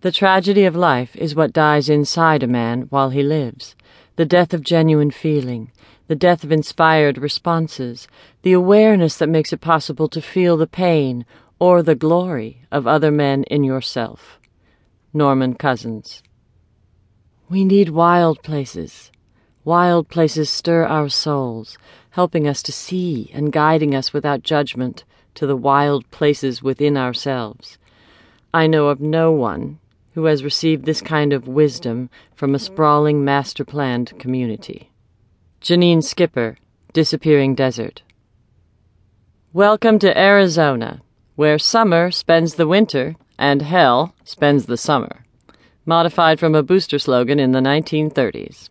The tragedy of life is what dies inside a man while he lives, the death of genuine feeling, the death of inspired responses, the awareness that makes it possible to feel the pain or the glory of other men in yourself. Norman Cousins. We need wild places. Wild places stir our souls, helping us to see and guiding us without judgment to the wild places within ourselves. I know of no one who has received this kind of wisdom from a sprawling, master planned community. Janine Schipper, Disappearing Desert. Welcome to Arizona, where summer spends the winter and hell spends the summer. Modified from a booster slogan in the 1930s.